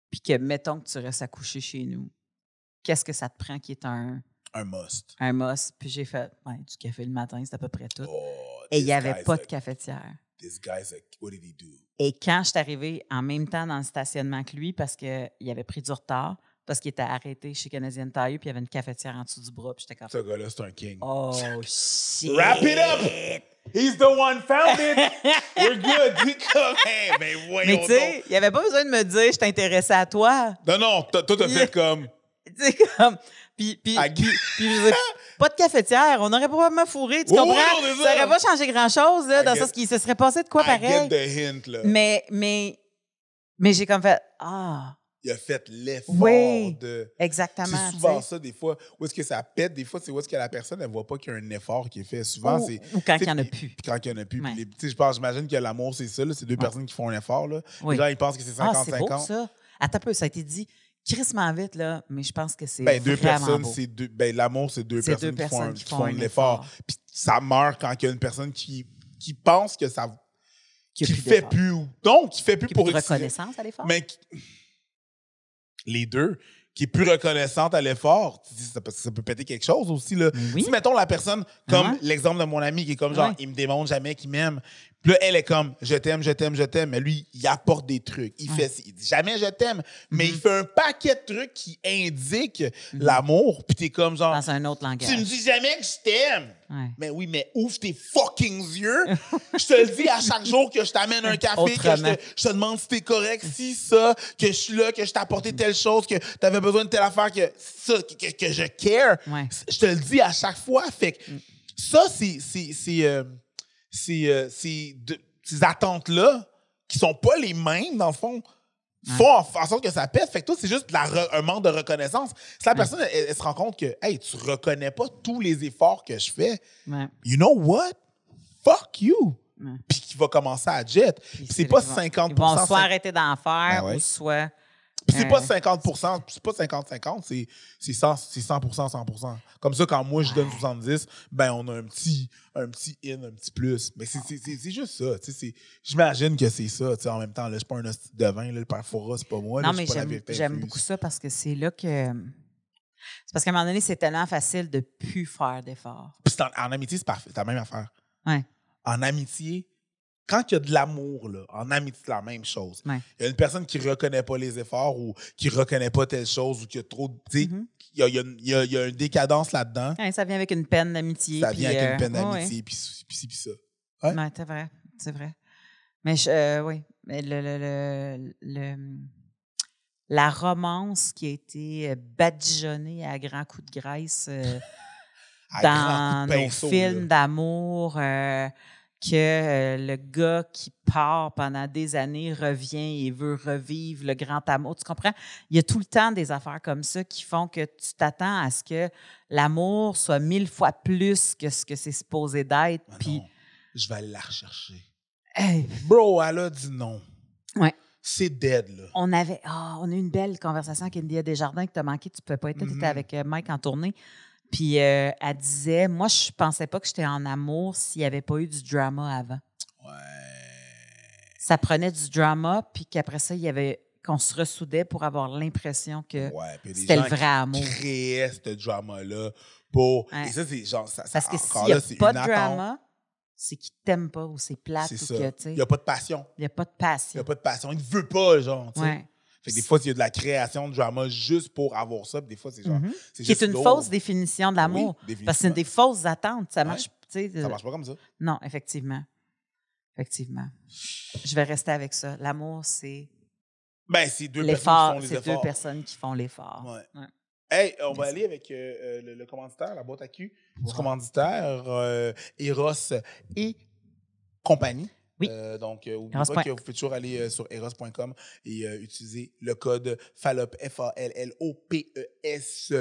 puis que mettons que tu restes à coucher chez nous, qu'est-ce que ça te prend qui est un, Un must. un must? Puis j'ai fait ouais, du café le matin, c'est à peu près tout. Oh, Et il n'y avait pas a- de cafetière. This guy's a, what did he do? Et quand je suis arrivée en même temps dans le stationnement que lui, parce qu'il avait pris du retard, parce qu'il était arrêté chez Canadian Tire, puis il y avait une cafetière en dessous du bras, puis j'étais comme Ce gars-là, c'est un king. Oh [laughs] shit! Wrap it up! He's the one found it! [laughs] We're good! [laughs] Hey, voyons Mais tu sais, il n'y avait pas besoin de me dire je t'intéressais à toi. Non, non, toi, t'as fait comme... Tu sais, comme. Puis, puis, I puis, get- puis je veux dire, [laughs] pas de cafetière. On aurait probablement fourré, tu comprends? oui, ça n'aurait pas changé grand-chose, là, I dans le sens qu'il se serait passé de quoi I pareil. get the hint, là. Mais, mais, mais j'ai comme fait Ah, Il a fait l'effort Oui. de... exactement. C'est souvent ça, des fois, où est-ce que ça pète, des fois, c'est où est-ce que la personne, elle voit pas qu'il y a un effort qui est fait. Souvent, Ou, c'est... ou quand il n'y en a plus. Puis quand il y en a plus. Ouais. les- je pense, j'imagine que l'amour, c'est ça, là, c'est deux Ouais. personnes qui font un effort, là. Oui. Les gens, ils pensent que c'est Ah, c'est beau 50-50. ça. Attends un peu, ça a été dit crissement vite, là, mais je pense que c'est. Ben, deux personnes, c'est deux. Ben, l'amour, c'est deux personnes, deux qui, font un, qui qui font un effort. Puis ça meurt quand il y a une personne qui, qui pense que ça. Qui fait plus. Non, qui fait plus a pour plus reconnaissance à l'effort. Mais qui- les deux, qui est plus reconnaissante à l'effort, tu dis, ça, peut- ça peut péter quelque chose aussi. Là. Oui. Si, mettons, la personne, comme l'exemple de mon ami qui est comme genre, il me démontre jamais qu'il m'aime, Puis là, elle est comme, je t'aime, je t'aime, je t'aime. Mais lui, il apporte des trucs. Il fait, il dit jamais je t'aime, mais il fait un paquet de trucs qui indiquent l'amour. Puis t'es comme genre, Dans un autre langage. tu me dis jamais que je t'aime. Ouais. Mais oui, mais ouvre tes fucking yeux. [laughs] je te le dis à chaque jour que je t'amène un café, que je te, je te demande si t'es correct, si ça, que je suis là, que je t'ai apporté telle chose, que t'avais besoin de telle affaire, que ça, que, que- que je care. Ouais. Je te le dis à chaque fois. Fait que ça, c'est, c'est, euh, ces attentes-là, qui sont pas les mêmes, dans le fond, font en, en sorte que ça pète. Fait que toi, c'est juste de la re- un manque de reconnaissance. Si la personne, elle, elle se rend compte que, hey, tu reconnais pas tous les efforts que je fais, Ouais. you know what? Fuck you. Puis qui va commencer à jet. Puis c'est pas qu'ils vont- 50 Ils vont soit arrêter d'en faire Ben ou soit. Puis c'est pas 50% c'est pas 50-50, c'est c'est 100, c'est 100 100 Comme ça, quand moi je donne 70, ben on a un petit, un petit in, un petit plus. Mais c'est- juste ça. tu sais, c'est- J'imagine que c'est ça. tu sais, En même temps, là, je suis pas un hostie de vin, là, le père Fora, c'est pas moi. Non, mais j'aime beaucoup ça parce que c'est là que. C'est parce qu'à un moment donné, c'est tellement facile de plus faire d'efforts. En, en amitié, c'est parfait. C'est la même affaire. Ouais. En amitié, quand il y a de l'amour, en amitié, c'est la même chose. Ouais. Il y a une personne qui ne reconnaît pas les efforts ou qui ne reconnaît pas telle chose ou qui a trop. de- Mhm. il y, a, il y a une- il y a- il y a une décadence là-dedans. Ouais, ça vient avec une peine d'amitié. Ça vient avec euh, une peine d'amitié, puis puis puis ça. Ouais, c'est vrai. C'est vrai. Mais je- euh, oui. Mais le, le- le- le- la romance qui a été euh, badigeonnée à grands coups de graisse euh, [laughs] dans nos pinceau, films d'amour, que euh, le gars qui part pendant des années revient et veut revivre le grand amour. Tu comprends? Il y a tout le temps des affaires comme ça qui font que tu t'attends à ce que l'amour soit mille fois plus que ce que c'est supposé d'être. Ah Puis, je vais aller la rechercher. hey, Bro, elle a dit non. Ouais. C'est dead, là. on avait ah, on a eu une belle conversation avec India Desjardins que tu as manqué, tu ne pouvais pas être là, Mhm. étais avec euh, Mike en tournée. Puis euh, elle disait Moi, je pensais pas que j'étais en amour s'il n'y avait pas eu du drama avant. Ouais. Ça prenait du drama, puis qu'après ça, il y avait qu'on se ressoudait pour avoir l'impression que Ouais, c'était le vrai qui amour. créaient ce drama-là pour. Ouais. Et ça, c'est genre. Ça, Parce que s'il n'y a là, pas de drama, c'est qu'il t'aime pas ou c'est plate ou que, Il n'y a pas de passion. il n'y a pas de Il n'y passion. a pas de passion. Il ne veut pas, genre. Ouais. Fait que des fois, il y a de la création de drama juste pour avoir ça. Puis des fois, c'est genre. Mhm. c'est Qui est juste une fausse définition de l'amour. Oui, parce que c'est des fausses attentes. Ça marche, tu sais, Ça marche pas comme ça. Non, effectivement. Effectivement. Je vais rester avec ça. L'amour, c'est Ben, c'est deux personnes l'effort. qui font les deux personnes qui font l'effort. Ouais. Ouais. Hey, on va aller avec euh, euh, le, le commanditaire, la boîte à cul du commanditaire, euh, Eros et compagnie. Oui. Euh, donc, euh, n'oubliez Eros pas que vous pouvez toujours aller euh, sur eros.com et euh, utiliser le code FALLOP, F-A-L-L-O-P-E-S,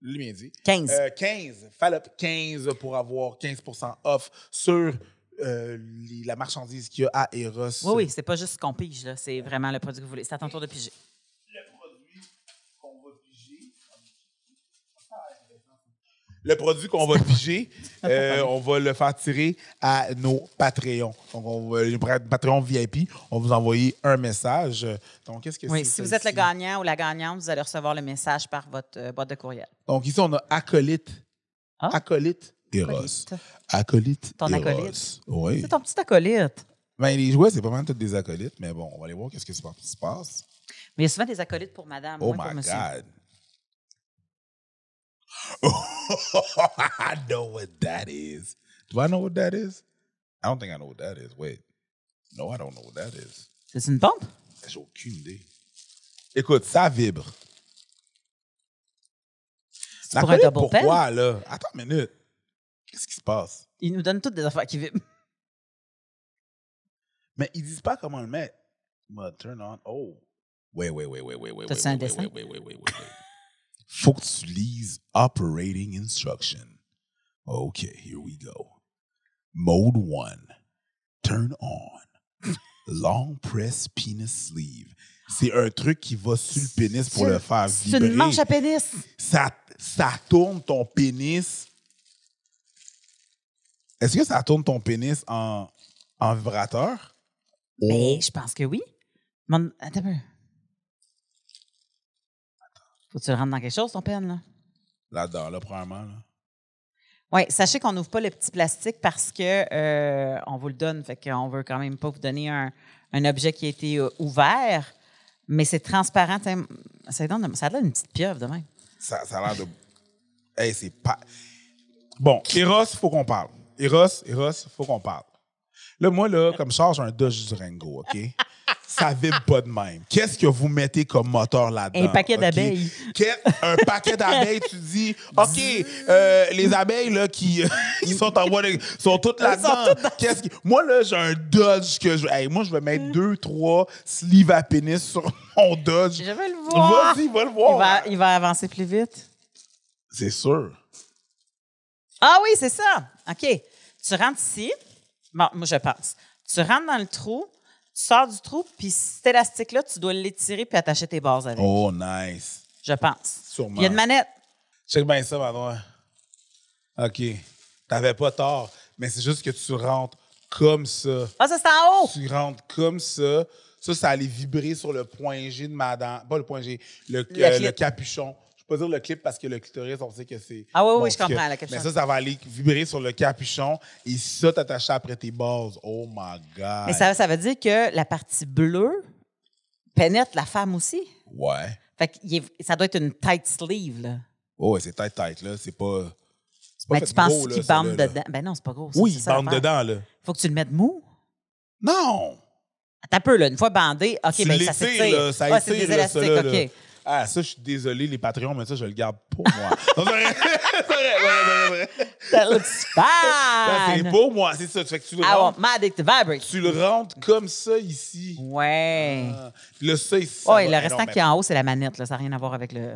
le dit. 15. Euh, 15, FALLOP 15 pour avoir 15% off sur euh, les- la marchandise qu'il y a à Eros. oui, oui, c'est pas juste ce qu'on pige, là. C'est vraiment le produit que vous voulez. C'est à ton tour de piger. Le produit qu'on va piger, [laughs] euh, on va le faire tirer à nos Patreons. Donc, on va, les Patreons VIP, on va vous envoyer un message. Donc, qu'est-ce que Oui, si vous êtes le gagnant ou la gagnante, vous allez recevoir le message par votre euh, boîte de courriel. Donc, ici, on a Acolyte. Ah. Acolyte Eros. Acolyte. Acolyte Ton acolyte. Oui. C'est ton petit acolyte. Ben, les jouets, c'est pas mal tous des acolytes, mais bon, on va aller voir qu'est-ce qui se passe- se passe. Mais il y a souvent des acolytes pour madame, Oh moins pour my monsieur. God. [laughs] I know what that is. Do I know what that is? I don't think I know what that is. Wait. No, I don't know what that is. C'est une pompe? J'ai aucune idée. Écoute, ça vibre. C'est pour un pen? pourquoi, là? Attends une minute. Qu'est-ce qui se passe? Ils nous donnent toutes des affaires qui vibrent. Mais ils disent pas comment le mettre. But turn on. Oh. Wait, wait, wait, wait, wait, wait, T'as-tu un dessin? wait, wait, wait, wait, wait, wait. Faut que tu lises operating instruction. Okay, here we go. Mode one. Turn on. Long press penis sleeve. C'est un truc qui va sur le pénis pour le faire C'est vibrer. une manche à pénis. Ça, ça tourne ton pénis. Est-ce que ça tourne ton pénis en, en vibrateur? Mais je pense que oui. Mon... Attends un peu. Faut que tu le rentres dans quelque chose, ton pen, là? Là-dedans, là, premièrement. Là. Oui, sachez qu'on n'ouvre pas le petit plastique parce que euh, on vous le donne, fait qu'on veut quand même pas vous donner un, un objet qui a été euh, ouvert, mais c'est transparent. Ça donne, ça donne une petite pieuvre de même. Ça, ça a l'air de. Hey, c'est pas. Bon, Eros, faut qu'on parle. Eros, Eros, faut qu'on parle. Là, moi, là, comme charge un Dodge Durango, OK? Ça vibre pas de même. Qu'est-ce que vous mettez comme moteur là-dedans? Un paquet d'abeilles. Un paquet d'abeilles, tu dis, OK, euh, les abeilles là, qui, [laughs] qui sont en voie de- sont toutes là-dedans. Qu'est-ce qui- Moi, là, j'ai un Dodge que je. Hey, moi, je vais mettre deux, trois sleeves à pénis sur mon Dodge. Je veux le voir. Vas-y, va le Il voir. va, il va avancer plus vite. C'est sûr. Ah oui, c'est ça. OK. Tu rentres ici. Bon, moi, je pense. Tu rentres dans le trou, tu sors du trou, puis cet élastique-là, tu dois l'étirer puis attacher tes bases avec. Oh, nice. Je pense. Sûrement. Il y a une manette. Check bien ça, Manoir. OK. T'avais pas tort, mais c'est juste que tu rentres comme ça. Ah, ça, c'est en haut. Tu rentres comme ça. Ça, ça allait vibrer sur le point G de madame. Pas le point G, le, Le euh, le capuchon. Je peux pas dire le clip parce que le clitoris, on sait que c'est. Ah oui, oui, je comprends, le capuchon. Mais ça, ça va aller vibrer sur le capuchon et ça, t'attacher après tes bases. Oh my God. Mais ça, ça veut dire que la partie bleue pénètre la femme aussi? Ouais. Fait que ça doit être une tight sleeve, là. Oh, ouais, c'est tête tête là. C'est pas. Mais tu penses qu'il bande là. dedans? Ben non, c'est pas gros. ça, Oui, il bande dedans, là. Faut que tu le mettes mou. Non! T'as peu, là. Une fois bandé, OK, tu ben ça s'étire. ça Ah, c'est étire, des élastiques, là, là. Ah, ça, je suis désolé, les Patreons, mais ça, je le garde pour moi. [laughs] C'est vrai. C'est vrai, c'est vrai, c'est vrai. That looks Ça, c'est pour moi, c'est ça. Tu fais que tu le I want rentres, my dick to vibrate. tu le rentres comme ça ici. Ouais. Ah. Puis là, ça, ici, va- le restant qui est en haut, c'est la manette. Là. Ça n'a rien à voir avec le.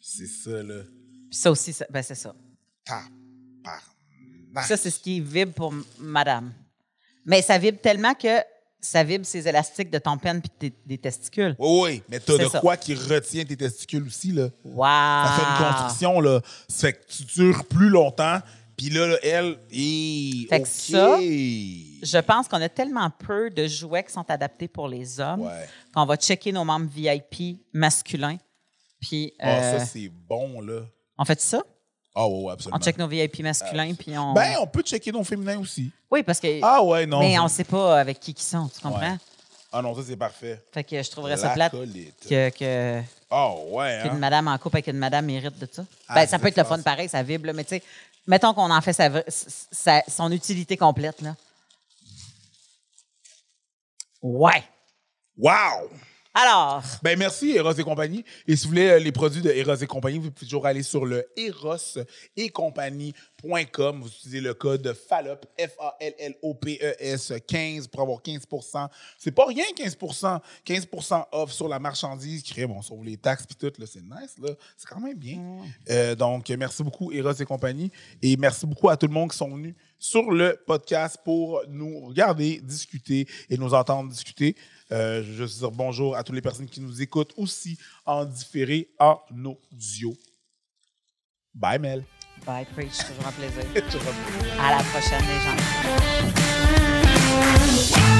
C'est ça, là. Puis ça aussi, ça- ben c'est ça. Tabarnak. Ça, c'est ce qui vibre pour madame. Mais ça vibre tellement que ça vibre ces élastiques de ton penne puis tes- des testicules. Oui, oui, mais t'as C'est de ça. quoi qui retient tes testicules aussi, là. Wow! Ça fait une construction, là. Ça fait que tu dures plus longtemps. Puis là, là, elle, et Fait que OK. ça, Je pense qu'on a tellement peu de jouets qui sont adaptés pour les hommes Ouais. qu'on va checker nos membres VIP masculins. Puis, Ah, euh, ça, c'est bon, là. on fait ça? Ah, ouais, absolument. On check nos VIP masculins, puis on... Ben, on peut checker nos féminins aussi. Oui, parce que... Ah, ouais, non. mais on sait pas avec qui ils sont, tu comprends? Ouais. Ah, non, ça, c'est parfait. Fait que je trouverais ça La plate que, que, Ah, ouais, qu'une hein? madame en couple avec une madame mérite de ça. Ah, ben, ça peut être le fun pareil, ça vibre, là, mais tu sais, mettons qu'on en fait sa, sa- son utilité complète, là. Ouais. Wow! Alors, Ben, merci, Eros et compagnie. Et si vous voulez euh, les produits de Eros et compagnie, vous pouvez toujours aller sur le eros et compagnie.com. Vous utilisez le code FALLOP, F-A-L-L-O-P-E-S 15 pour avoir 15 C'est pas rien, 15 15 off sur la marchandise qui bon, sauve les taxes puis tout, là, c'est nice, là. C'est quand même bien. Euh, donc, merci beaucoup, Eros et compagnie. Et merci beaucoup à tout le monde qui sont venus sur le podcast pour nous regarder, discuter et nous entendre discuter. Euh, je veux dire bonjour à toutes les personnes qui nous écoutent aussi en différé en audio. Bye, Mel. Bye, Preach. Toujours un plaisir. [laughs] toujours un plaisir. À la prochaine, les gens.